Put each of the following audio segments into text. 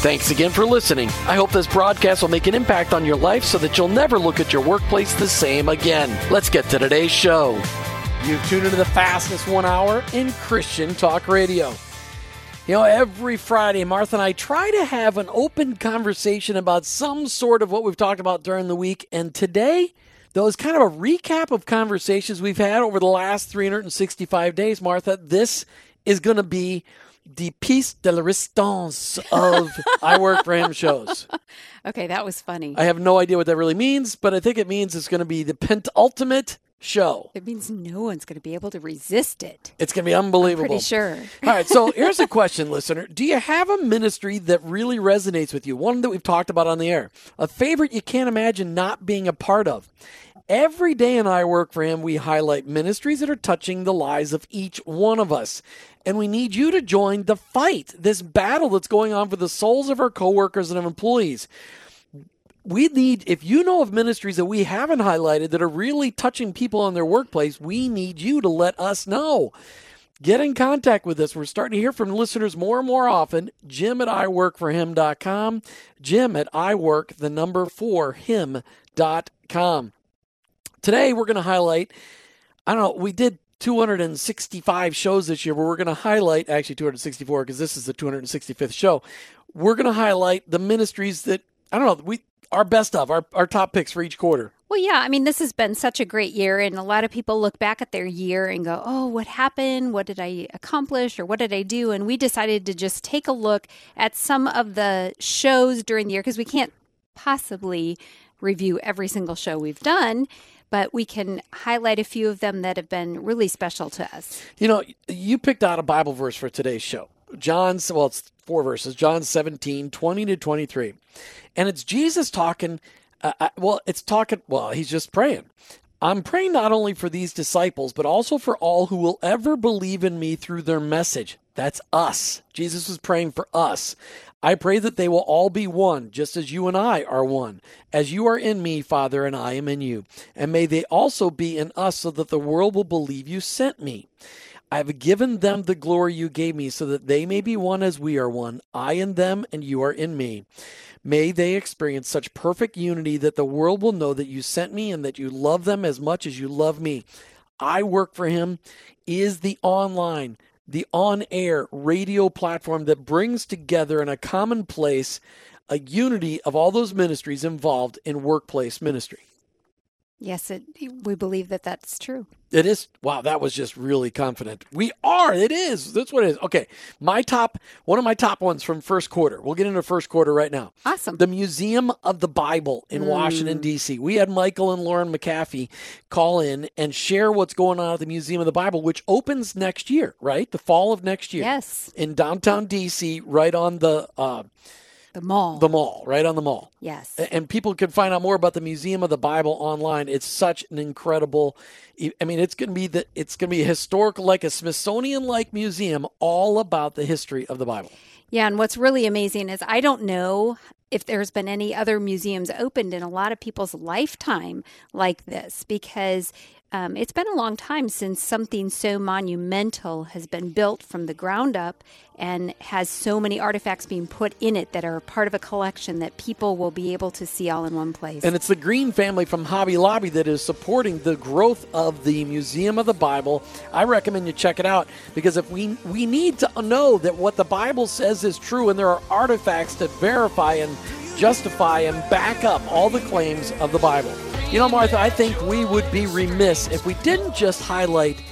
Thanks again for listening. I hope this broadcast will make an impact on your life so that you'll never look at your workplace the same again. Let's get to today's show. You've tuned into the fastest one hour in Christian Talk Radio. You know, every Friday, Martha and I try to have an open conversation about some sort of what we've talked about during the week. And today, though, is kind of a recap of conversations we've had over the last 365 days. Martha, this is going to be the piece de la resistance of I Work for Him shows. Okay, that was funny. I have no idea what that really means, but I think it means it's going to be the penultimate show. It means no one's going to be able to resist it. It's going to be unbelievable. Pretty sure. All right, so here's a question, listener. Do you have a ministry that really resonates with you? One that we've talked about on the air, a favorite you can't imagine not being a part of. Every day in I Work for Him, we highlight ministries that are touching the lives of each one of us. And we need you to join the fight, this battle that's going on for the souls of our coworkers and of employees. We need, if you know of ministries that we haven't highlighted that are really touching people in their workplace, we need you to let us know. Get in contact with us. We're starting to hear from listeners more and more often. Jim at iworkforhim.com. Jim at iwork, the number four, him.com. Today, we're going to highlight, I don't know, we did 265 shows this year, but we're going to highlight, actually 264, because this is the 265th show. We're going to highlight the ministries that, I don't know, we our best of, our, our top picks for each quarter. Well, yeah, I mean, this has been such a great year, and a lot of people look back at their year and go, oh, what happened? What did I accomplish? Or what did I do? And we decided to just take a look at some of the shows during the year because we can't possibly review every single show we've done but we can highlight a few of them that have been really special to us. You know, you picked out a Bible verse for today's show. John's, well, it's four verses, John 17, 20 to 23. And it's Jesus talking, uh, well, it's talking, well, he's just praying. I'm praying not only for these disciples, but also for all who will ever believe in me through their message. That's us. Jesus was praying for us. I pray that they will all be one, just as you and I are one. As you are in me, Father, and I am in you. And may they also be in us, so that the world will believe you sent me. I have given them the glory you gave me, so that they may be one as we are one, I in them, and you are in me. May they experience such perfect unity that the world will know that you sent me and that you love them as much as you love me. I work for him is the online the on air radio platform that brings together in a common place a unity of all those ministries involved in workplace ministry. Yes, it, we believe that that's true. It is. Wow, that was just really confident. We are. It is. That's what it is. Okay, my top, one of my top ones from first quarter. We'll get into first quarter right now. Awesome. The Museum of the Bible in mm. Washington D.C. We had Michael and Lauren McAfee call in and share what's going on at the Museum of the Bible, which opens next year. Right, the fall of next year. Yes. In downtown D.C., right on the. Uh, the mall. The mall, right on the mall. Yes. And people can find out more about the Museum of the Bible online. It's such an incredible I mean it's going to be the it's going to be a historical like a Smithsonian like museum all about the history of the Bible. Yeah, and what's really amazing is I don't know if there's been any other museums opened in a lot of people's lifetime like this because um, it's been a long time since something so monumental has been built from the ground up and has so many artifacts being put in it that are part of a collection that people will be able to see all in one place. And it's the Green family from Hobby Lobby that is supporting the growth of the Museum of the Bible. I recommend you check it out because if we we need to know that what the Bible says is true and there are artifacts to verify and justify and back up all the claims of the Bible. You know, Martha, I think we would be remiss if we didn't just highlight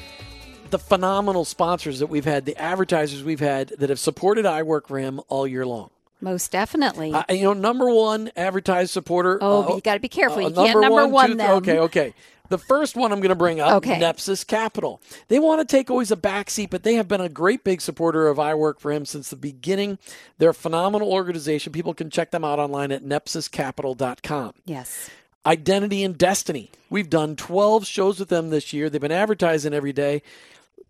the phenomenal sponsors that we've had, the advertisers we've had that have supported iWork all year long. Most definitely. Uh, you know, number one advertised supporter. Oh, uh, but you got to be careful. You uh, can't number one, one two. Okay, okay. The first one I'm going to bring up, okay. Nepsis Capital. They want to take always a backseat, but they have been a great big supporter of I Work for him since the beginning. They're a phenomenal organization. People can check them out online at nepsiscapital.com. Yes. Identity and Destiny. We've done 12 shows with them this year. They've been advertising every day.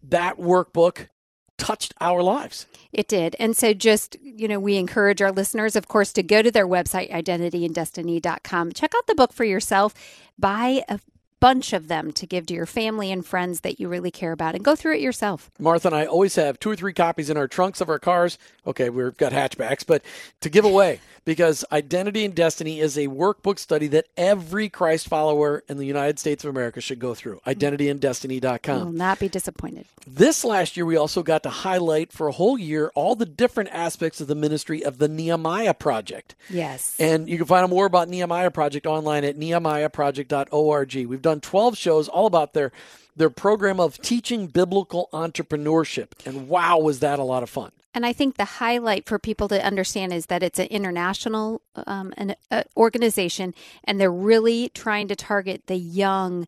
That workbook touched our lives. It did. And so just, you know, we encourage our listeners, of course, to go to their website, identityanddestiny.com. Check out the book for yourself. Buy a bunch of them to give to your family and friends that you really care about and go through it yourself. Martha and I always have two or three copies in our trunks of our cars. Okay, we've got hatchbacks, but to give away because Identity and Destiny is a workbook study that every Christ follower in the United States of America should go through. IdentityandDestiny.com. Will not be disappointed. This last year, we also got to highlight for a whole year all the different aspects of the ministry of the Nehemiah Project. Yes. And you can find out more about Nehemiah Project online at nehemiahproject.org. We've done 12 shows all about their their program of teaching biblical entrepreneurship. And wow, was that a lot of fun. And I think the highlight for people to understand is that it's an international um, an, uh, organization, and they're really trying to target the young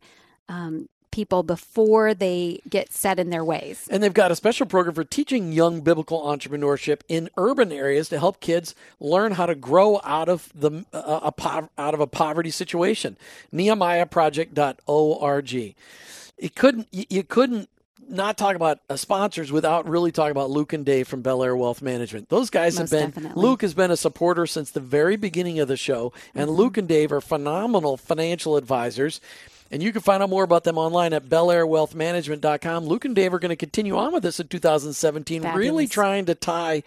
um, people before they get set in their ways. And they've got a special program for teaching young biblical entrepreneurship in urban areas to help kids learn how to grow out of the uh, a, out of a poverty situation. NehemiahProject.org. It couldn't you couldn't not talk about uh, sponsors without really talking about Luke and Dave from Bel Air Wealth Management. Those guys Most have been, definitely. Luke has been a supporter since the very beginning of the show, and mm-hmm. Luke and Dave are phenomenal financial advisors. And you can find out more about them online at belairwealthmanagement.com. Luke and Dave are going to continue on with this in 2017, Fabulous. really trying to tie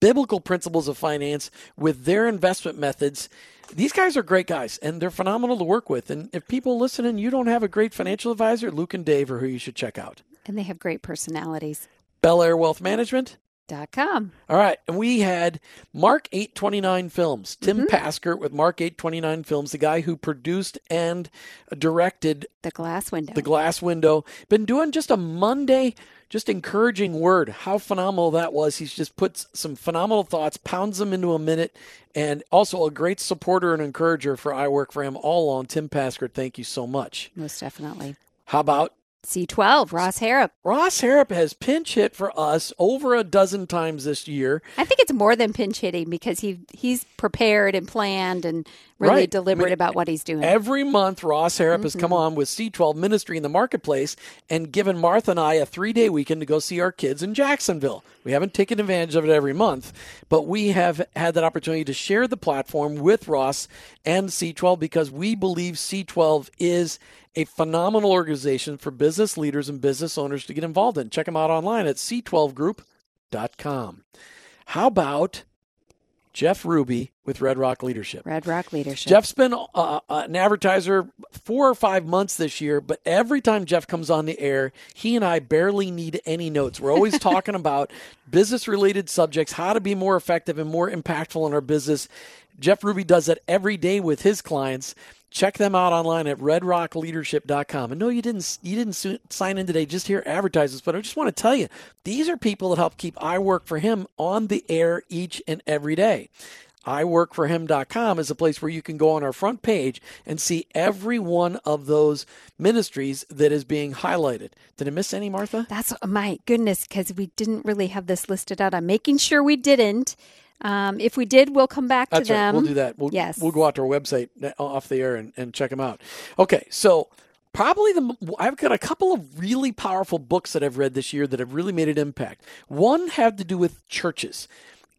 biblical principles of finance with their investment methods these guys are great guys and they're phenomenal to work with. And if people listen and you don't have a great financial advisor, Luke and Dave are who you should check out. And they have great personalities. Bel Air Wealth Management. Dot com. All right. And we had Mark 829 Films, Tim mm-hmm. Paskert with Mark 829 Films, the guy who produced and directed The Glass Window. The Glass Window. Been doing just a Monday, just encouraging word. How phenomenal that was. He's just put some phenomenal thoughts, pounds them into a minute, and also a great supporter and encourager for I Work for Him all along. Tim Paskert, thank you so much. Most definitely. How about C12, Ross Harrop. Ross Harrop has pinch hit for us over a dozen times this year. I think it's more than pinch hitting because he he's prepared and planned and really right. deliberate I mean, about what he's doing. Every month, Ross Harrop mm-hmm. has come mm-hmm. on with C12 Ministry in the Marketplace and given Martha and I a three day weekend to go see our kids in Jacksonville. We haven't taken advantage of it every month, but we have had that opportunity to share the platform with Ross and C12 because we believe C12 is a phenomenal organization for business leaders and business owners to get involved in. Check them out online at c12group.com. How about Jeff Ruby with Red Rock Leadership? Red Rock Leadership. Jeff's been uh, uh, an advertiser four or five months this year, but every time Jeff comes on the air, he and I barely need any notes. We're always talking about business related subjects, how to be more effective and more impactful in our business. Jeff Ruby does that every day with his clients. Check them out online at redrockleadership.com. And no, you didn't you didn't sign in today just hear advertisements, but I just want to tell you, these are people that help keep I Work for Him on the air each and every day. iWorkForHim.com is a place where you can go on our front page and see every one of those ministries that is being highlighted. Did I miss any, Martha? That's my goodness, because we didn't really have this listed out. I'm making sure we didn't. Um, if we did, we'll come back That's to right. them. We'll do that. We'll, yes. We'll go out to our website uh, off the air and, and check them out. Okay, so probably the I've got a couple of really powerful books that I've read this year that have really made an impact. One had to do with churches.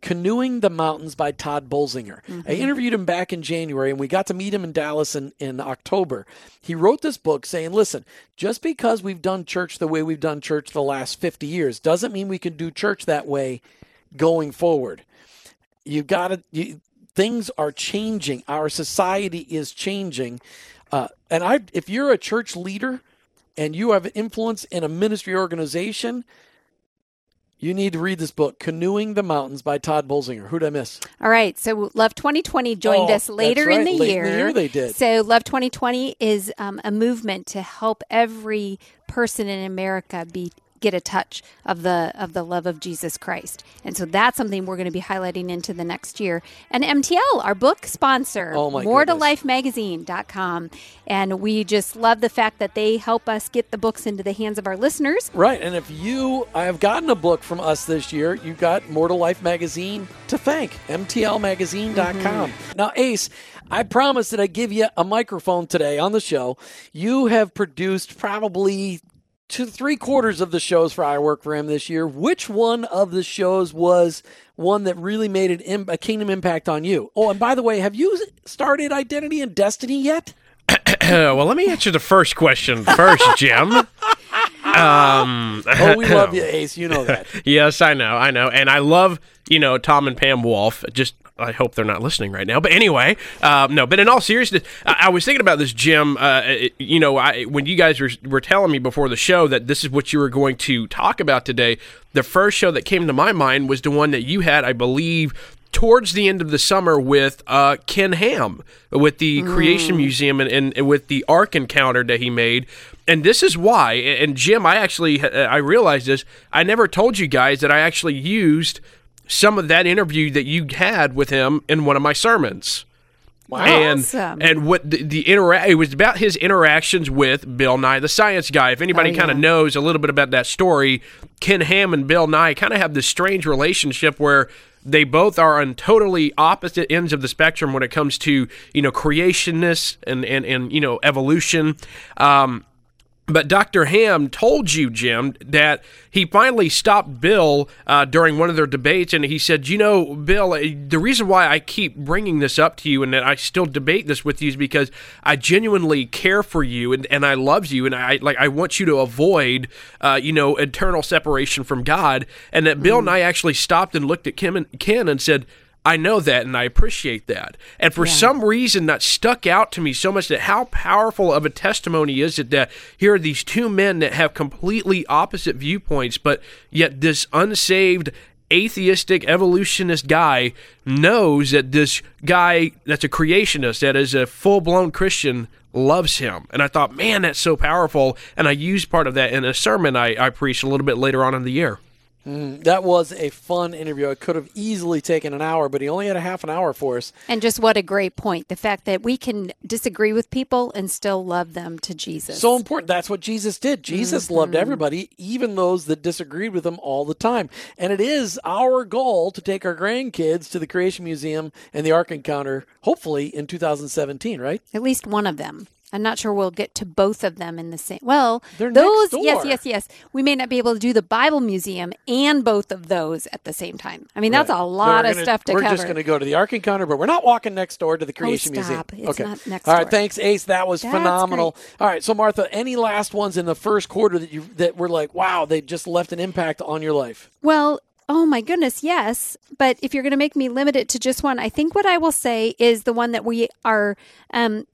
Canoeing the Mountains by Tod Bolsinger. Mm-hmm. I interviewed him back in January and we got to meet him in Dallas in, in October. He wrote this book saying, listen, just because we've done church the way we've done church the last 50 years doesn't mean we can do church that way going forward. You got to. You, things are changing. Our society is changing, uh, and I. If you're a church leader and you have influence in a ministry organization, you need to read this book, Canoeing the Mountains by Tod Bolsinger. Who'd I miss? All right. So Love 2020 joined Oh, us later that's in the Late year. in the year they did. So Love 2020 is um, a movement to help every person in America be get a touch of the of the love of Jesus Christ. And so that's something we're going to be highlighting into the next year. And MTL, our book sponsor, Oh, more to life magazine.com. And we just love the fact that they help us get the books into the hands of our listeners. Right. And if you I have gotten a book from us this year, you got More to Life magazine to thank. MTLmagazine.com. Mm-hmm. Now, Ace, I promised that I'd give you a microphone today on the show. You have produced probably two, three quarters of the shows for I Work for Him this year. Which one of the shows was one that really made an, im- a kingdom impact on you? Oh, and by the way, have you started Identity and Destiny yet? well, let me answer the first question first, Jim. Um, Oh, we love you, Ace. You know that. yes, I know, I know, and I love you know Tom and Pam Wolf. Just I hope they're not listening right now. But anyway, uh, no. But in all seriousness, I, I was thinking about this, Jim. Uh, it- you know, I, when you guys were were telling me before the show that this is what you were going to talk about today, the first show that came to my mind was the one that you had, I believe. Towards the end of the summer, with uh, Ken Ham, with the Creation Museum, and, and, and with the Ark encounter that he made, and this is why. And Jim, I actually I realized this. I never told you guys that I actually used some of that interview that you had with him in one of my sermons. Wow. And Awesome. and what the, the intera- it was about his interactions with Bill Nye the Science Guy. If anybody Oh, kind of knows a little bit about that story, Ken Ham and Bill Nye kind of have this strange relationship where they both are on totally opposite ends of the spectrum when it comes to you know creationists and and and you know evolution. Um, but Dr. Ham told you, Jim, that he finally stopped Bill uh, during one of their debates, and he said, "You know, Bill, uh, the reason why I keep bringing this up to you and that I still debate this with you is because I genuinely care for you and, and I love you, and I like I want you to avoid, uh, you know, eternal separation from God." And that Bill Nye actually stopped and looked at Kim and Ken and said. I know that and I appreciate that. And for some reason that stuck out to me so much that how powerful of a testimony is it that here are these two men that have completely opposite viewpoints, but yet this unsaved atheistic evolutionist guy knows that this guy that's a creationist, that is a full blown Christian, loves him. And I thought, man, that's so powerful. And I used part of that in a sermon I, I preached a little bit later on in the year. Mm-hmm. That was a fun interview. It could have easily taken an hour, but he only had a half an hour for us. And just what a great point. The fact that we can disagree with people and still love them to Jesus. So important. That's what Jesus did. Jesus mm-hmm. loved everybody, even those that disagreed with him all the time. And it is our goal to take our grandkids to the Creation Museum and the Ark Encounter, hopefully in 2017, right? At least one of them. I'm not sure we'll get to both of them in the same. Well, They're those, yes, yes, yes. We may not be able to do the Bible Museum and both of those at the same time. I mean, that's a lot We're of gonna- stuff to We're cover. just going to go to the Ark Encounter, but we're not walking next door to the Creation stop. Museum. It's not next All right, door. thanks, Ace. That was That's phenomenal. All right, so Martha, any last ones in the first quarter that you that were like, wow, they just left an impact on your life? Well, oh my goodness, yes. But if you're going to make me limit it to just one, I think what I will say is the one that we are um,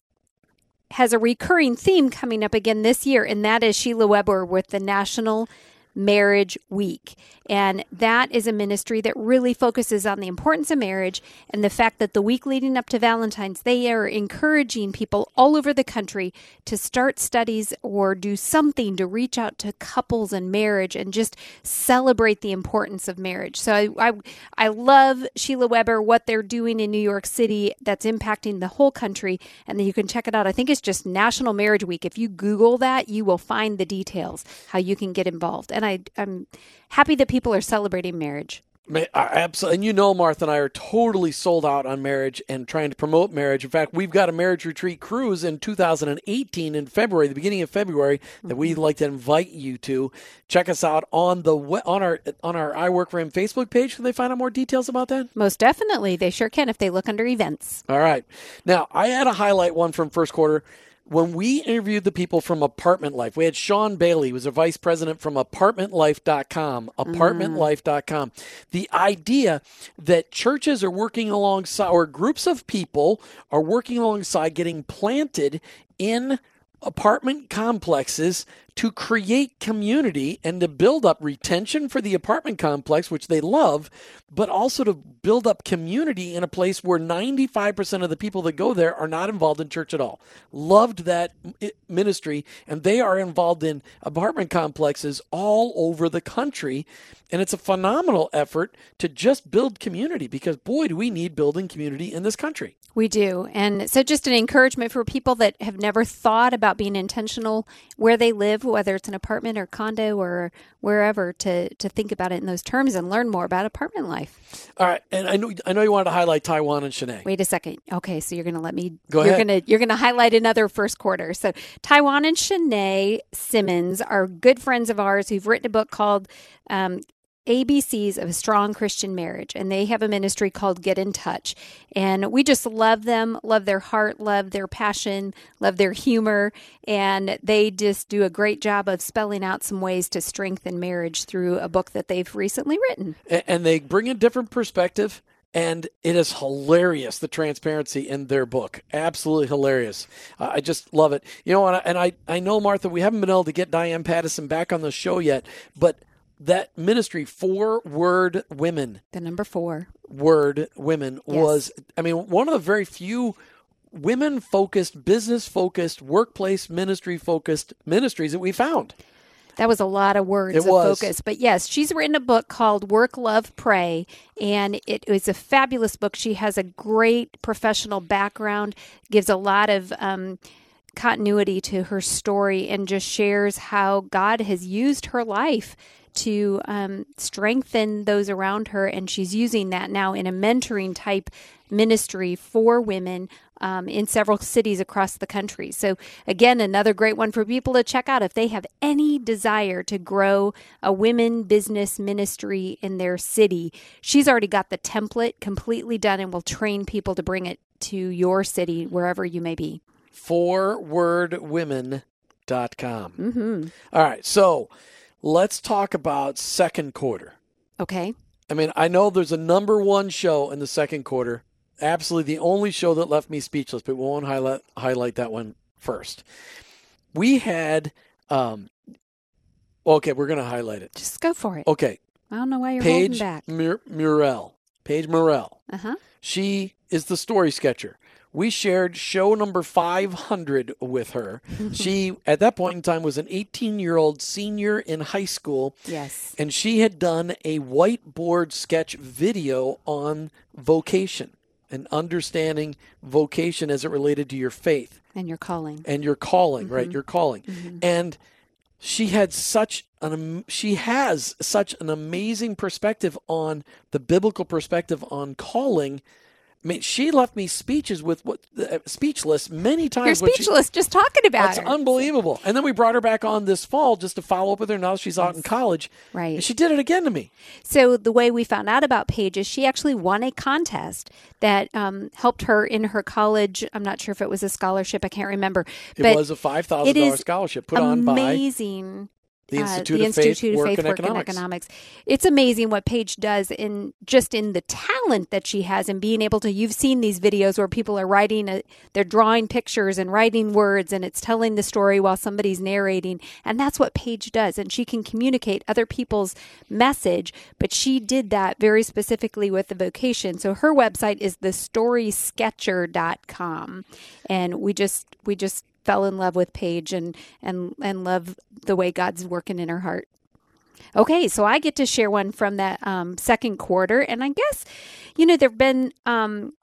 has a recurring theme coming up again this year, and that is Sheila Weber with the National Marriage Week. And that is a ministry that really focuses on the importance of marriage and the fact that the week leading up to Valentine's, they are encouraging people all over the country to start studies or do something to reach out to couples and marriage and just celebrate the importance of marriage. So I, I, I love Sheila Weber, what they're doing in New York City that's impacting the whole country. And then you can check it out. I think it's just National Marriage Week. If you Google that, you will find the details how you can get involved. And I, I'm happy that people are celebrating marriage. Absolutely. And you know, Martha and I are totally sold out on marriage and trying to promote marriage. In fact, we've got a marriage retreat cruise in 2018 in February, the beginning of February, that mm-hmm. we'd like to invite you to. Check us out on the on our on our I Work for Him Facebook page. Can they find out more details about that? Most definitely. They sure can if they look under events. All right. Now, I had a highlight one from first quarter. When we interviewed the people from Apartment Life, we had Sean Bailey, who was a vice president from apartmentlife.com, apartmentlife.com. The idea that churches are working alongside, or groups of people are working alongside getting planted in apartment complexes to create community and to build up retention for the apartment complex, which they love, but also to build up community in a place where 95% of the people that go there are not involved in church at all. Loved that ministry, and they are involved in apartment complexes all over the country. And it's a phenomenal effort to just build community because, boy, do we need building community in this country. We do. And so, just an encouragement for people that have never thought about being intentional where they live, whether it's an apartment or condo or wherever, to, to think about it in those terms and learn more about apartment life. All right. And I know, I know you wanted to highlight Taiwan and Shanae. Wait a second. Okay. So, you're going to let me go you're ahead. Gonna, you're going to highlight another first quarter. So, Taiwan and Shanae Simmons are good friends of ours who've written a book called um, ABCs of a strong Christian marriage, and they have a ministry called Get in Touch. And we just love them, love their heart, love their passion, love their humor, and they just do a great job of spelling out some ways to strengthen marriage through a book that they've recently written. And they bring a different perspective. And it is hilarious the transparency in their book. Absolutely hilarious. I just love it. You know, and I, and I, I know Martha, we haven't been able to get Diane Paddison back on the show yet, but that ministry four word women the number four word women yes. was i mean one of the very few women focused business focused workplace ministry focused ministries that we found that was a lot of words it of was. focus. But yes, she's written a book called Work, Love, Pray, and it is a fabulous book. She has a great professional background, gives a lot of um, continuity to her story, and just shares how God has used her life to um, strengthen those around her. And she's using that now in a mentoring type ministry for women um, in several cities across the country. So, again, another great one for people to check out if they have any desire to grow a women business ministry in their city. She's already got the template completely done and will train people to bring it to your city, wherever you may be. Fourwordwomen.com. Mm-hmm. All right. So, let's talk about second quarter. Okay. I mean, I know there's a number one show in the second quarter. Absolutely the only show that left me speechless, but we won't highlight highlight that one first. We had um okay, we're gonna highlight it. Just go for it. Okay. I don't know why you're Paige holding back. Mur- Murrell. Paige Murrell. Uh-huh. She is the story sketcher. We shared show number 500 with her. she, at that point in time, was an 18 year old senior in high school. Yes. And she had done a whiteboard sketch video on vocation and understanding vocation as it related to your faith And your calling. and your calling, right? Mm-hmm. Your calling. Mm-hmm. And she had such an she has such an amazing perspective on the biblical perspective on calling. I mean, she left me speeches with what uh, speechless many times. You're times. she- speechless just talking about it. that's unbelievable. And then we brought her back on this fall just to follow up with her. Now she's out in college, Right. And she did it again to me. So the way we found out about Paige is she actually won a contest that um, helped her in her college. I'm not sure if it was a scholarship. I can't remember. It was a five thousand dollars scholarship put on by amazing. The uh, Institute the of Faith, Institute of Work, Faith, and Work Economics. and Economics. It's amazing what Paige does in just in the talent that she has and being able to. You've seen these videos where people are writing, a, they're drawing pictures and writing words, and it's telling the story while somebody's narrating, and that's what Paige does. And she can communicate other people's message, but she did that very specifically with the vocation. So her website is thestorysketcher.com, and we just we just fell in love with Paige and and and love the way God's working in her heart. Okay, so I get to share one from that um, second quarter, and I guess you know there've been um,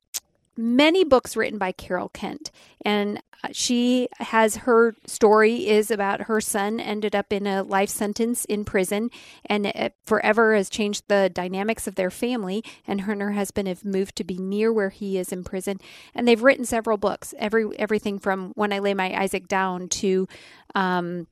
many books written by Carol Kent, and uh, she has her story is about her son ended up in a life sentence in prison, and forever has changed the dynamics of their family. And her and her husband have moved to be near where he is in prison, and they've written several books. Every everything from When I Lay My Isaac Down to um,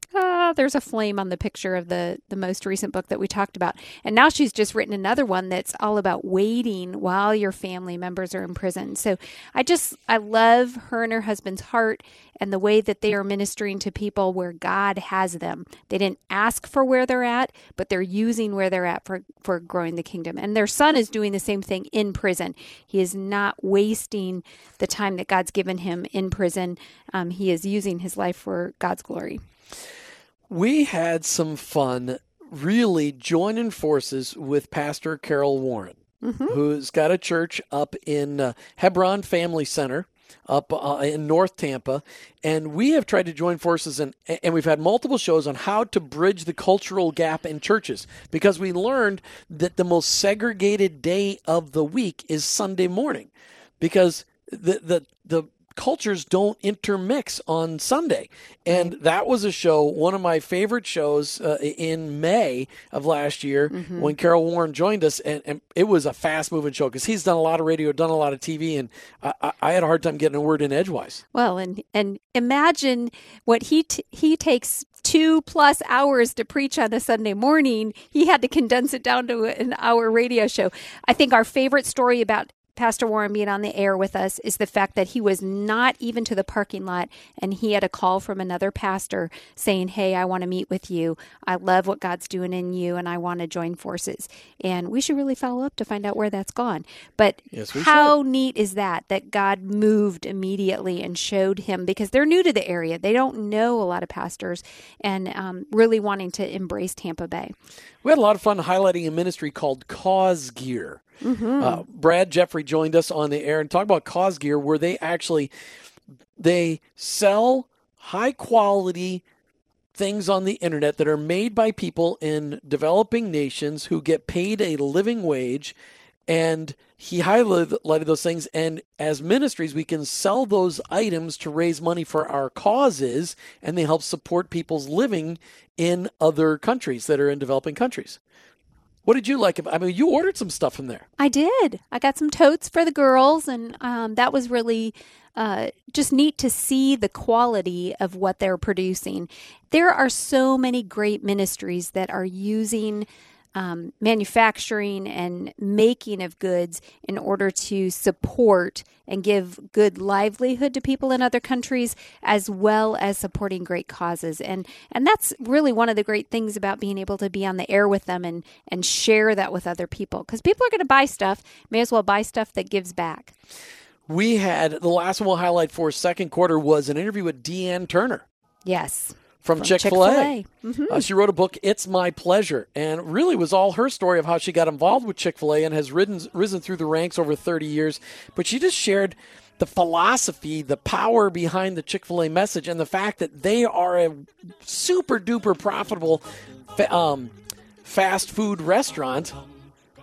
there's a flame on the picture of the the most recent book that we talked about, and now she's just written another one that's all about waiting while your family members are in prison. So I just I love her and her husband's heart and the way that they are ministering to people where God has them. They didn't ask for where they're at, but they're using where they're at for for growing the kingdom. And their son is doing the same thing in prison. He is not wasting the time that God's given him in prison. Um, he is using his life for God's glory. We had some fun really joining forces with Pastor Carol Warren, who's got a church up in uh, Hebron Family Center up uh, in North Tampa, and we have tried to join forces and and we've had multiple shows on how to bridge the cultural gap in churches because we learned that the most segregated day of the week is Sunday morning because the the the cultures don't intermix on Sunday. And that was a show, one of my favorite shows uh, in May of last year when Carol Warren joined us. And, and it was a fast moving show because he's done a lot of radio, done a lot of TV. And I, I, I had a hard time getting a word in edgewise. Well, and and imagine what he t- he takes two plus hours to preach on a Sunday morning. He had to condense it down to an hour radio show. I think our favorite story about Pastor Warren being on the air with us is the fact that he was not even to the parking lot and he had a call from another pastor saying, Hey, I want to meet with you. I love what God's doing in you and I want to join forces. And we should really follow up to find out where that's gone. But Yes, how neat is that that God moved immediately and showed him because they're new to the area. They don't know a lot of pastors and um, really wanting to embrace Tampa Bay. We had a lot of fun highlighting a ministry called Cause Gear. Uh, Brad Jeffrey joined us on the air and talked about Cause Gear, where they actually they sell high quality things on the internet that are made by people in developing nations who get paid a living wage and he highlighted those things. And as ministries we can sell those items to raise money for our causes and they help support people's living in other countries that are in developing countries what did you like i mean you ordered some stuff from there I did. I got some totes for the girls, and um, that was really uh, just neat to see the quality of what they're producing. There are so many great ministries that are using um, manufacturing and making of goods in order to support and give good livelihood to people in other countries as well as supporting great causes. And and that's really one of the great things about being able to be on the air with them and and share that with other people. Because people are going to buy stuff may as well buy stuff that gives back. We had the last one we'll highlight for second quarter was an interview with Dee Ann Turner. Yes from, From Chick-fil-A. Chick-fil-A. Uh, she wrote a book, It's My Pleasure, and really was all her story of how she got involved with Chick-fil-A and has ridden, risen through the ranks over 30 years. But she just shared the philosophy, the power behind the Chick-fil-A message, and the fact that they are a super duper profitable fa- um, fast food restaurant.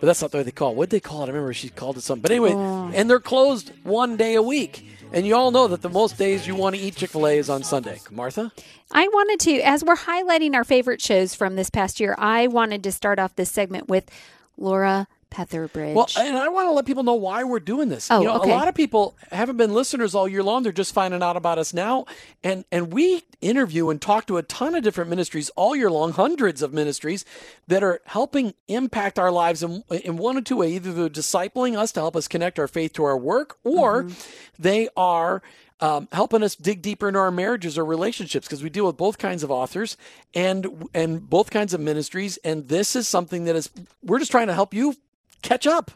But that's not the way they call it. What'd they call it? I remember she called it something. But anyway, and they're closed one day a week. And you all know that the most days you want to eat Chick fil A is on Sunday. Martha? I wanted to, as we're highlighting our favorite shows from this past year, I wanted to start off this segment with Laura Petherbridge. Well, and I want to let people know why we're doing this. Oh, you know, okay. a lot of people haven't been listeners all year long. They're just finding out about us now. And and we interview and talk to a ton of different ministries all year long, hundreds of ministries that are helping impact our lives in, in one or two ways. Either they're discipling us to help us connect our faith to our work, or Mm-hmm. they are um, helping us dig deeper into our marriages or relationships because we deal with both kinds of authors and and both kinds of ministries. And this is something that is we're just trying to help you catch up.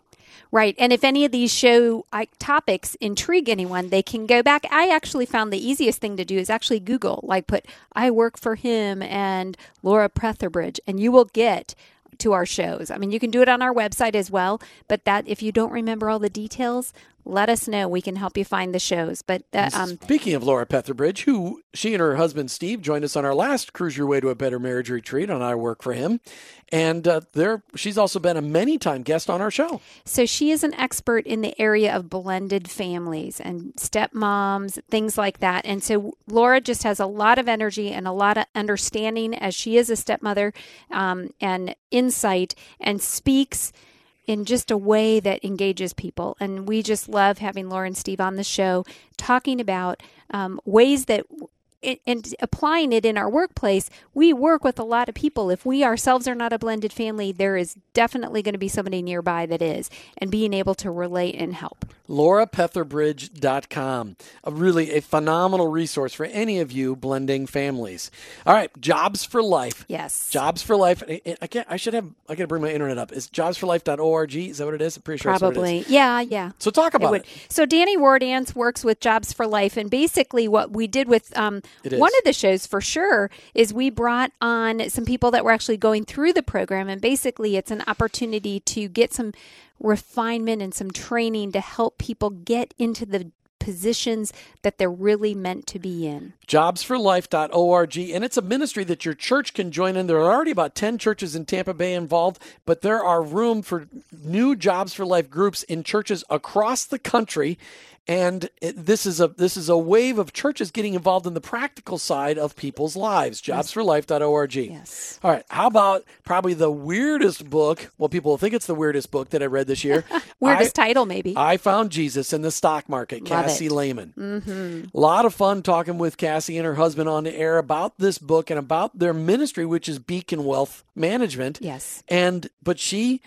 Right. And if any of these show topics intrigue anyone, they can go back. I actually found the easiest thing to do is actually Google, like put, I work for him and Laura Petherbridge, and you will get to our shows. I mean, you can do it on our website as well, but that if you don't remember all the details, let us know. We can help you find the shows. But that, um, Speaking of Laura Petherbridge, who she and her husband Steve joined us on our last Cruise Your Way to a Better Marriage retreat on I Work for Him, and uh, there she's also been a many time guest on our show. So she is an expert in the area of blended families and stepmoms, things like that. And so Laura just has a lot of energy and a lot of understanding as she is a stepmother um, and insight and speaks in just a way that engages people. And we just love having Laura and Steve on the show talking about um, ways that it- and applying it in our workplace, we work with a lot of people. If we ourselves are not a blended family, there is definitely going to be somebody nearby that is, and being able to relate and help. LauraPetherbridge.com. A really a phenomenal resource for any of you blending families. All right, Jobs for Life. Yes. Jobs for Life. I, can't. I should have. I got to bring my internet up. Is jobsforlife.org? Is that what it is? I'm pretty sure. That's what it is. Probably. Yeah, yeah. So talk about would. it. So Danny Wardance works with Jobs for Life, and basically what we did with um, It is. One of the shows for sure is we brought on some people that were actually going through the program, and basically it's an opportunity to get some refinement and some training to help people get into the positions that they're really meant to be in. Jobsforlife.org. And it's a ministry that your church can join in. There are already about 10 churches in Tampa Bay involved, but there are room for new Jobs for Life groups in churches across the country and it, this is a this is a wave of churches getting involved in the practical side of people's lives. Jobsforlife.org. Yes. All right. How about probably the weirdest book? Well, people think it's the weirdest book that I read this year. weirdest I, title, maybe. I found Jesus in the stock market. Love Cassie it. Lehman. Mm-hmm. A lot of fun talking with Cassie and her husband on the air about this book and about their ministry, which is Beacon Wealth Management. Yes. And but she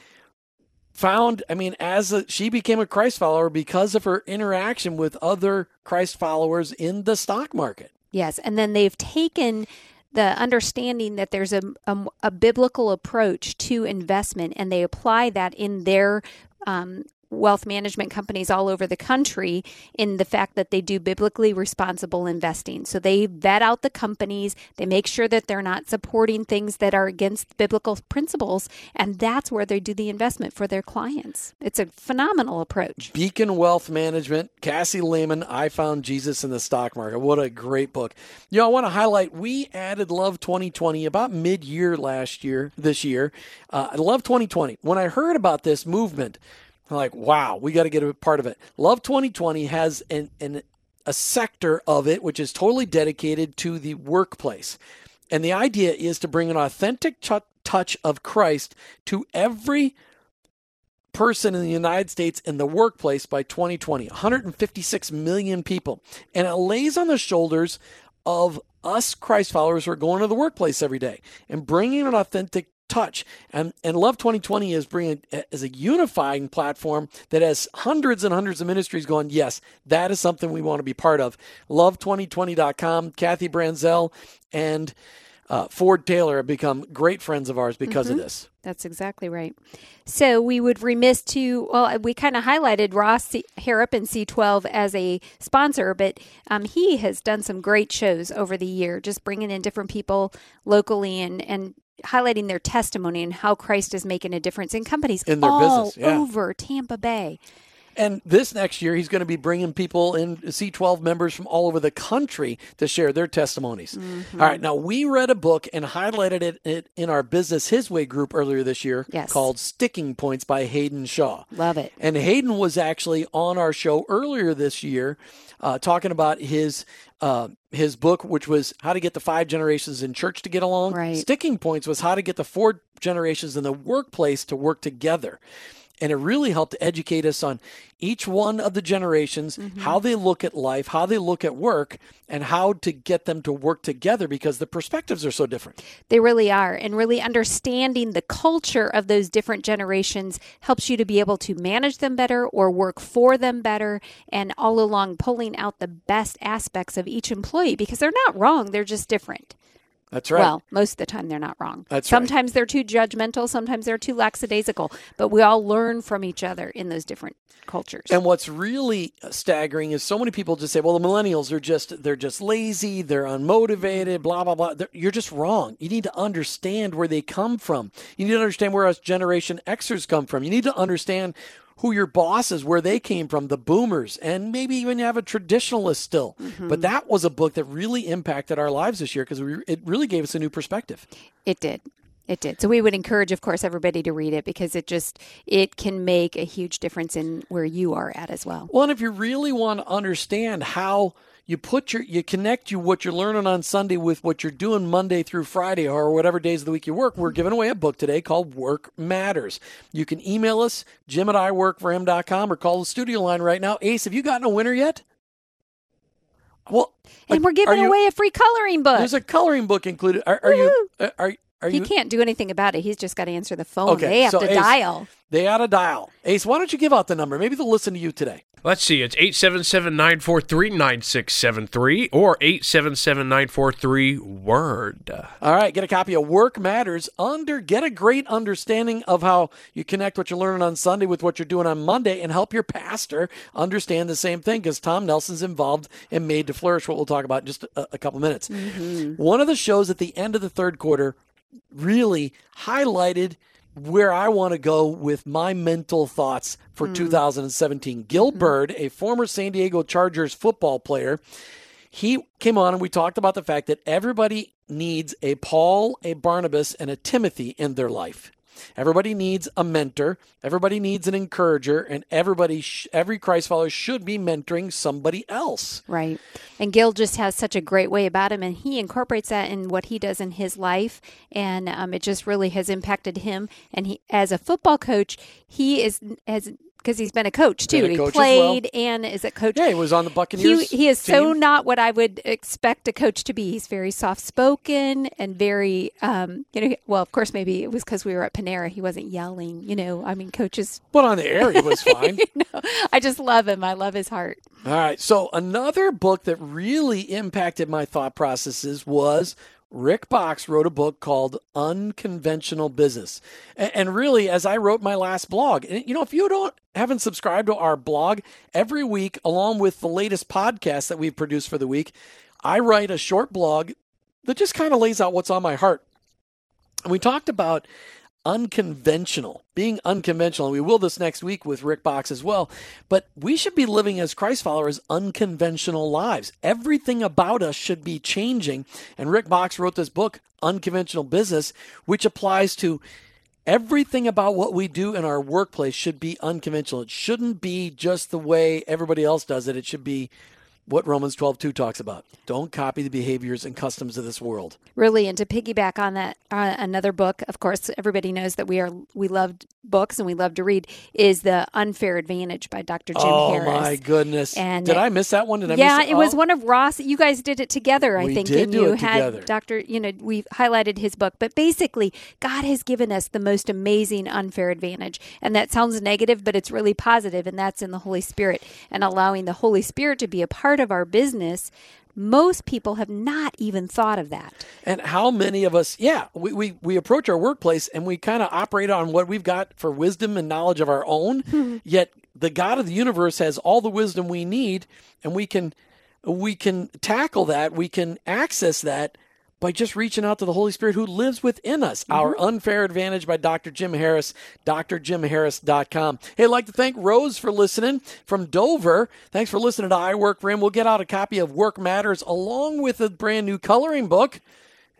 found i mean as a, she became a christ follower because of her interaction with other christ followers in the stock market. Yes, and then they've taken the understanding that there's a, a, a biblical approach to investment, and they apply that in their um, wealth management companies all over the country in the fact that they do biblically responsible investing. So they vet out the companies, they make sure that they're not supporting things that are against biblical principles, and that's where they do the investment for their clients. It's a phenomenal approach. beacon wealth management cassie lehman i found jesus in the stock market what a great book you know i want to highlight we added love 2020 about mid-year last year this year uh, love 2020 when i heard about this movement like wow we got to get a part of it. Love 2020 has an, an a sector of it which is totally dedicated to the workplace. And the idea is to bring an authentic ch- touch of christ to every person in the United States in the workplace by 2020 156 million people. And it lays on the shoulders of us Christ followers who are going to the workplace every day and bringing an authentic touch. And, and Love 2020 is bringing as a unifying platform that has hundreds and hundreds of ministries going, yes, that is something we want to be part of. Love2020.com, Kathy Branzell and uh, Ford Taylor have become great friends of ours because of this. That's exactly right. So we would remiss to well, we kind of highlighted Ross C- Harrop and C12 as a sponsor, but um, he has done some great shows over the year, just bringing in different people locally and and highlighting their testimony and how Christ is making a difference in companies In all business, yeah. over Tampa Bay. And this next year, he's going to be bringing people in, C12 members from all over the country to share their testimonies. Mm-hmm. All right. Now, we read a book and highlighted it, it in our Business His Way group earlier this year Yes. called Sticking Points by Haydn Shaw. Love it. And Haydn was actually on our show earlier this year uh, talking about his. Uh, his book, which was how to get the five generations in church to get along. Right. Sticking points was how to get the four generations in the workplace to work together. And it really helped educate us on each one of the generations, mm-hmm. how they look at life, how they look at work, and how to get them to work together because the perspectives are so different. They really are. And really understanding the culture of those different generations helps you to be able to manage them better or work for them better. And all along, pulling out the best aspects of each employee because they're not wrong, they're just different. That's right. Well, most of the time they're not wrong. That's right. sometimes they're too judgmental, sometimes they're too lackadaisical, but we all learn from each other in those different cultures. And what's really uh, staggering is so many people just say, "Well, the millennials are just they're just lazy, they're unmotivated, blah blah blah." They're, you're just wrong. You need to understand where they come from. You need to understand where us Generation Xers come from. You need to understand who your boss is, where they came from, the boomers, and maybe even have a traditionalist still. Mm-hmm. But that was a book that really impacted our lives this year because it really gave us a new perspective. It did. It did. So we would encourage, of course, everybody to read it because it just it can make a huge difference in where you are at as well. Well, and if you really want to understand how you put your you connect you what you're learning on Sunday with what you're doing Monday through Friday or whatever days of the week you work, we're giving away a book today called Work Matters. You can email us, Jim at iworkforhim.com or call the studio line right now. Ace, have you gotten a winner yet? Well, And we're giving you- away a free coloring book. There's a coloring book included. Are, are you? uh, Are Are he can't do anything about it. He's just got to answer the phone. Okay, they have so to Ace- dial. They ought to dial. Ace, why don't you give out the number? Maybe they'll listen to you today. Let's see, it's 877 943 9673 or 877 943 Word. All right, get a copy of Work Matters under get a great understanding of how you connect what you're learning on Sunday with what you're doing on Monday and help your pastor understand the same thing because Tom Nelson's involved in Made to Flourish, what we'll talk about in just a, a couple minutes. Mm-hmm. One of the shows at the end of the third quarter really highlighted where I want to go with my mental thoughts for hmm. 2017. Gill Byrd, hmm. a former San Diego Chargers football player, he came on and we talked about the fact that everybody needs a Paul, a Barnabas, and a Timothy in their life. Everybody needs a mentor. Everybody needs an encourager, and everybody, sh- every Christ follower should be mentoring somebody else. Right. And Gill just has such a great way about him, and he incorporates that in what he does in his life, and um, it just really has impacted him. And he, as a football coach, he is as because he's been a coach too. A he coach played and is a coach. Yeah, he was on the Buccaneers. he is so not what I would expect a coach to be. He's very soft spoken and very, um, you know. Well, of course, maybe it was because we were at Panera. He wasn't yelling. You know, I mean, coaches. But on the air, he was fine. No, I just love him. I love his heart. All right. So another book that really impacted my thought processes was Rick Boxx wrote a book called Unconventional Business. And really, as I wrote my last blog, you know, if you don't haven't subscribed to our blog every week, along with the latest podcast that we've produced for the week, I write a short blog that just kind of lays out what's on my heart. And we talked about unconventional, being unconventional. We will this next week with Rick Boxx as well. But we should be living as Christ followers unconventional lives. Everything about us should be changing. And Rick Boxx wrote this book, Unconventional Business, which applies to everything about what we do in our workplace should be unconventional. It shouldn't be just the way everybody else does it. It should be what Romans 12:2 talks about. Don't copy the behaviors and customs of this world. really and to piggyback on that uh, another book of course everybody knows that we are we love books and we love to read is the unfair advantage by dr jim oh harris my goodness! And did it- I miss that one? Did I yeah it was oh. one of ross you guys did it together i We think did and you it had together. dr you know we highlighted his book but basically god has given us the most amazing unfair advantage and that sounds negative but it's really positive and that's in the holy spirit and allowing the holy spirit to be a part of our business most people have not even thought of that And how many of us, yeah, we, we, we approach our workplace and we kind of operate on what we've got for wisdom and knowledge of our own. Yet the God of the universe has all the wisdom we need, and we can we can tackle that, we can access that by just reaching out to the Holy Spirit who lives within us. Mm-hmm. Our Unfair Advantage by Dr. Jim Harris, drjimharris.com. Hey, I'd like to thank Rose for listening from Dover. Thanks for listening to I Work for Him. We'll get out a copy of Work Matters along with a brand new coloring book.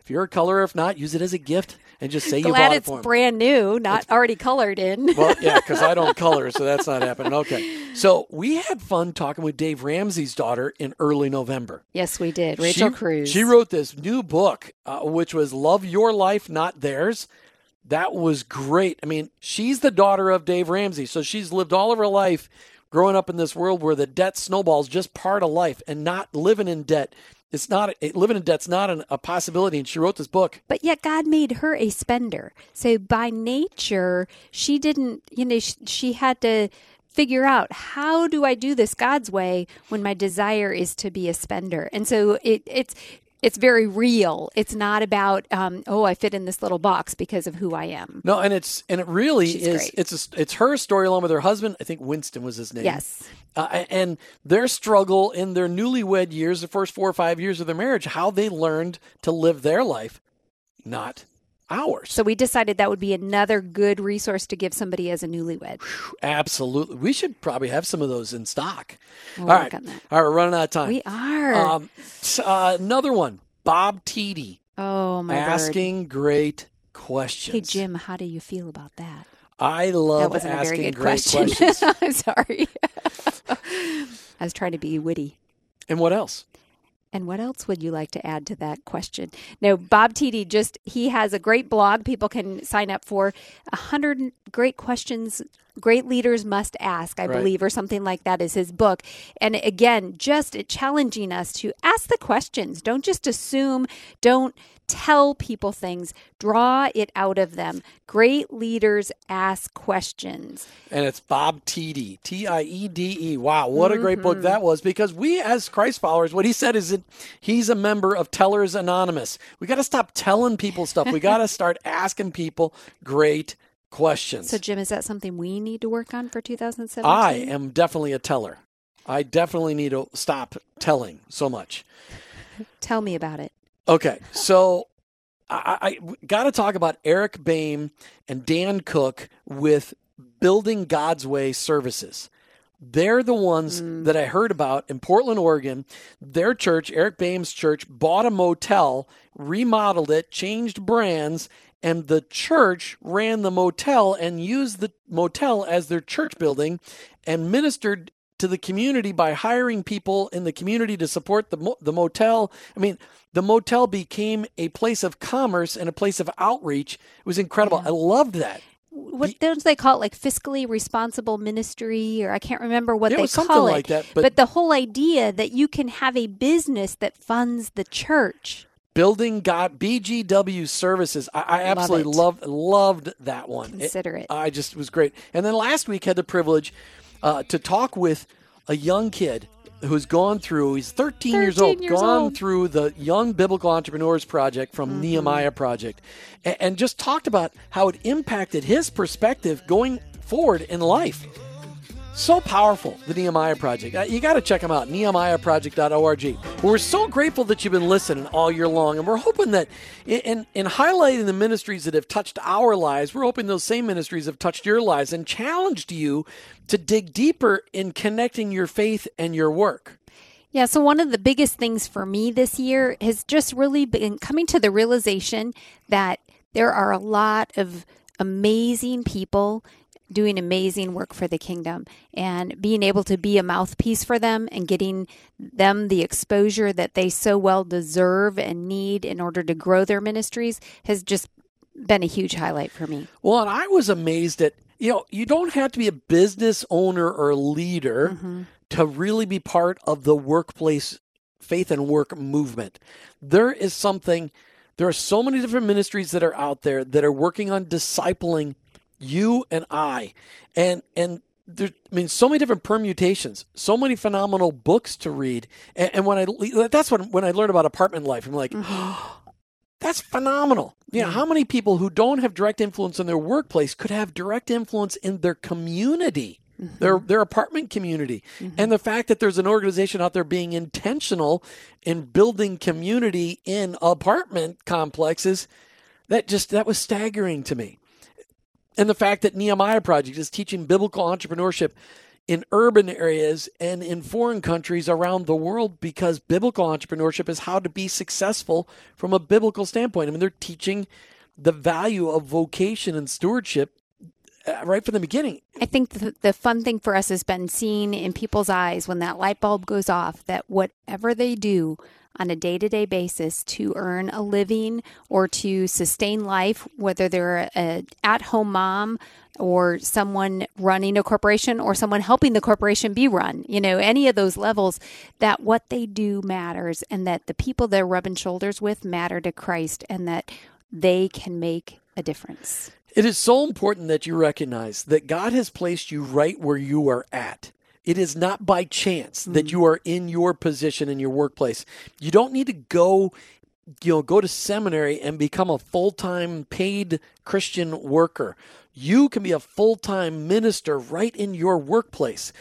If you're a colorer, if not, use it as a gift and just say you glad bought it it's for him. brand new not already colored in Well, yeah, because I don't color, so that's not happening. Okay. So we had fun talking with Dave Ramsey's daughter in early November. Yes, we did. Rachel she, Cruze. She wrote this new book, uh, which was Love Your Life, Not Theirs. That was great. I mean, she's the daughter of Dave Ramsey, so she's lived all of her life growing up in this world where the debt snowballs just part of life and not living in debt. It's not living in debt's not an, a possibility. And she wrote this book. But yet God made her a spender. So by nature, she didn't, you know, she, she had to figure out how do I do this God's way when my desire is to be a spender. And so it, it's it's very real. It's not about um, oh I fit in this little box because of who I am. No, and it's and it really She's is. great. It's a, it's her story along with her husband. I think Winston was his name. Yes. uh, and their struggle in their newlywed years, the first four or five years of their marriage, how they learned to live their life, not ours. So we decided that would be another good resource to give somebody as a newlywed. Absolutely, we should probably have some of those in stock. We'll All work right, on that. all right, we're running out of time. We are. Um, uh, another one, Bob Tiede, oh my word. asking great questions. Hey Jim, how do you feel about that? I That love a asking great question. questions. I'm sorry. I was trying to be witty. and what else? And what else would you like to add to that question? No, Bob Tiede just he has a great blog people can sign up for. A hundred great questions great leaders must ask, I Right. believe, or something like that is his book. And again, just challenging us to ask the questions. Don't just assume, don't tell people things, draw it out of them. Great leaders ask questions. And it's Bob Tiede, T I E D E. Wow, what a great book mm-hmm. that was because we, as Christ followers, what he said is that he's a member of Tellers Anonymous. We got to stop telling people stuff. We got to start asking people great questions. So, Jim, is that something we need to work on for 2017? I am definitely a teller. I definitely need to stop telling so much. Tell me about it. Okay, so I, I got to talk about Eric Baim and Dan Cook with Building God's Way Services. They're the ones mm. that I heard about in Portland, Oregon. Their church, Eric Baim's church, bought a motel, remodeled it, changed brands, and the church ran the motel and used the motel as their church building and ministered to the community by hiring people in the community to support the mo- the motel. I mean, the motel became a place of commerce and a place of outreach. It was incredible. I loved that. What don't they call it? Like fiscally responsible ministry, or I can't remember what Yeah, it they call it. like that, but, but- the whole idea that you can have a business that funds the church. Building God BGW services. I, I absolutely it. loved loved that one. Consider it. I just was great. And then last week had the privilege uh, to talk with a young kid who's gone through. He's 13, years old. years gone old. through the Young Biblical Entrepreneurs Project from Mm-hmm. Nehemiah Project, and, and just talked about how it impacted his perspective going forward in life. So powerful, the Nehemiah Project. Uh, You got to check them out, nehemiahproject.org. We're so grateful that you've been listening all year long, and we're hoping that in, in, in highlighting the ministries that have touched our lives, we're hoping those same ministries have touched your lives and challenged you to dig deeper in connecting your faith and your work. Yeah, so one of the biggest things for me this year has just really been coming to the realization that there are a lot of amazing people doing amazing work for the kingdom and being able to be a mouthpiece for them and getting them the exposure that they so well deserve and need in order to grow their ministries has just been a huge highlight for me. Well, and I was amazed at, you know, you don't have to be a business owner or leader Mm-hmm. to really be part of the workplace faith and work movement. There is something, there are so many different ministries that are out there that are working on discipling you and I. And, and, there, I mean, so many different permutations, so many phenomenal books to read, and, and when I that's when when I learned about apartment life, I'm like, mm-hmm. that's phenomenal. You know, how many people who don't have direct influence in their workplace could have direct influence in their community, mm-hmm. their their apartment community, mm-hmm. and the fact that there's an organization out there being intentional in building community in apartment complexes, that just that was staggering to me. And the fact that Nehemiah Project is teaching biblical entrepreneurship in urban areas and in foreign countries around the world because biblical entrepreneurship is how to be successful from a biblical standpoint. I mean, they're teaching the value of vocation and stewardship uh, right from the beginning. I think the, the fun thing for us has been seeing in people's eyes when that light bulb goes off that whatever they do on a day to day basis to earn a living or to sustain life, whether they're a at home mom or someone running a corporation or someone helping the corporation be run, you know, any of those levels, that what they do matters and that the people they're rubbing shoulders with matter to Christ and that they can make a difference. It is so important that you recognize that God has placed you right where you are at. It is not by chance that mm. you are in your position in your workplace. You don't need to go you know go to seminary and become a full-time paid Christian worker. You can be a full-time minister right in your workplace.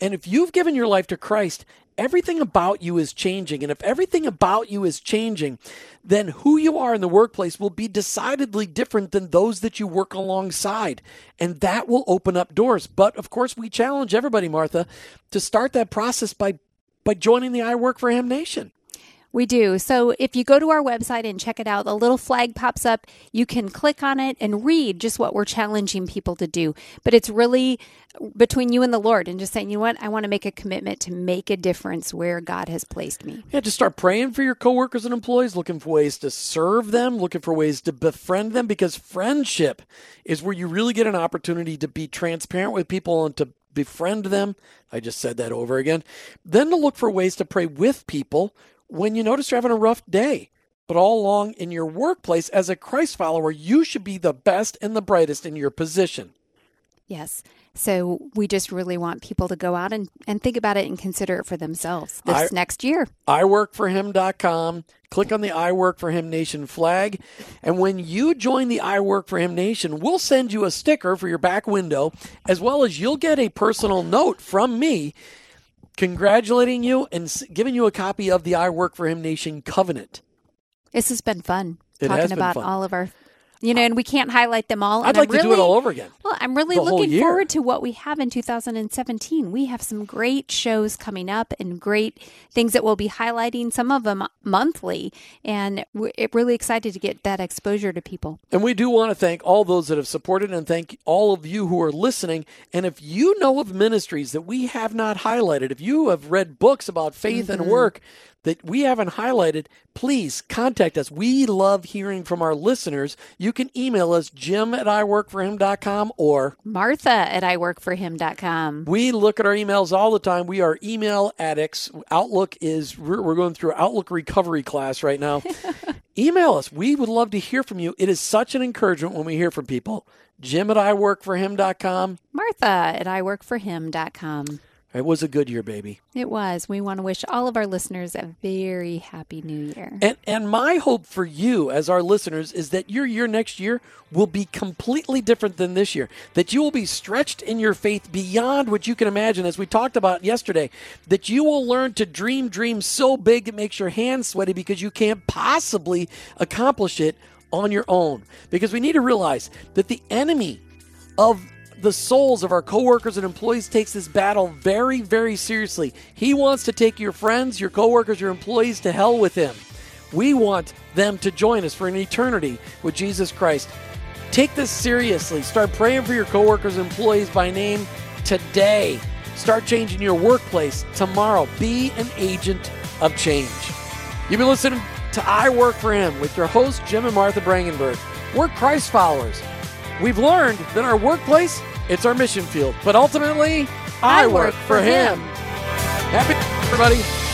And if you've given your life to Christ, everything about you is changing. And if everything about you is changing, then who you are in the workplace will be decidedly different than those that you work alongside. And that will open up doors. But of course, we challenge everybody, Martha, to start that process by by joining the I Work for Him Nation. We do. So if you go to our website and check it out, the little flag pops up. You can click on it and read just what we're challenging people to do. But it's really between you and the Lord and just saying, you know what? I want to make a commitment to make a difference where God has placed me. Yeah, just start praying for your coworkers and employees, looking for ways to serve them, looking for ways to befriend them, because friendship is where you really get an opportunity to be transparent with people and to befriend them. I just said that over again. Then to look for ways to pray with people when you notice you're having a rough day. but all along in your workplace as a Christ follower, you should be the best and the brightest in your position. Yes. So we just really want people to go out and, and think about it and consider it for themselves this I- next year. iWorkForHim.com. Click on the I Work for Him Nation flag. And when you join the I Work for Him Nation, we'll send you a sticker for your back window, as well as you'll get a personal note from me congratulating you and giving you a copy of the I Work for Him Nation covenant. This has been fun It talking about fun. all of our, you know, and we can't highlight them all. I'd like I'm to do it really- all over again. Well, I'm really looking forward to what we have in 2017. We have some great shows coming up and great things that we'll be highlighting, some of them monthly. And we're really excited to get that exposure to people. And we do want to thank all those that have supported and thank all of you who are listening. And if you know of ministries that we have not highlighted, if you have read books about faith and mm-hmm. work that we haven't highlighted, please contact us. We love hearing from our listeners. You can email us, jim at iworkforhim.com or Martha at iworkforhim.com. we look at our emails all the time. We are email addicts. Outlook is, we're going through Outlook recovery class right now. email us. We would love to hear from you. It is such an encouragement when we hear from people. Jim at iworkforhim.com. Martha at iworkforhim.com. It was a good year, baby. It was. We want to wish all of our listeners a very happy new year. And and my hope for you as our listeners is that your year next year will be completely different than this year. That you will be stretched in your faith beyond what you can imagine as we talked about yesterday. That you will learn to dream dreams so big it makes your hands sweaty because you can't possibly accomplish it on your own. Because we need to realize that the enemy of the souls of our coworkers and employees takes this battle very, very seriously. He wants to take your friends, your coworkers, your employees to hell with him. We want them to join us for an eternity with Jesus Christ. Take this seriously. Start praying for your coworkers and employees by name today. Start changing your workplace tomorrow. Be an agent of change. You've been listening to I Work for Him with your hosts, Jim and Martha Brangenberg. We're Christ followers. We've learned that our workplace, it's our mission field. But ultimately, I, work, for him. Happy everybody.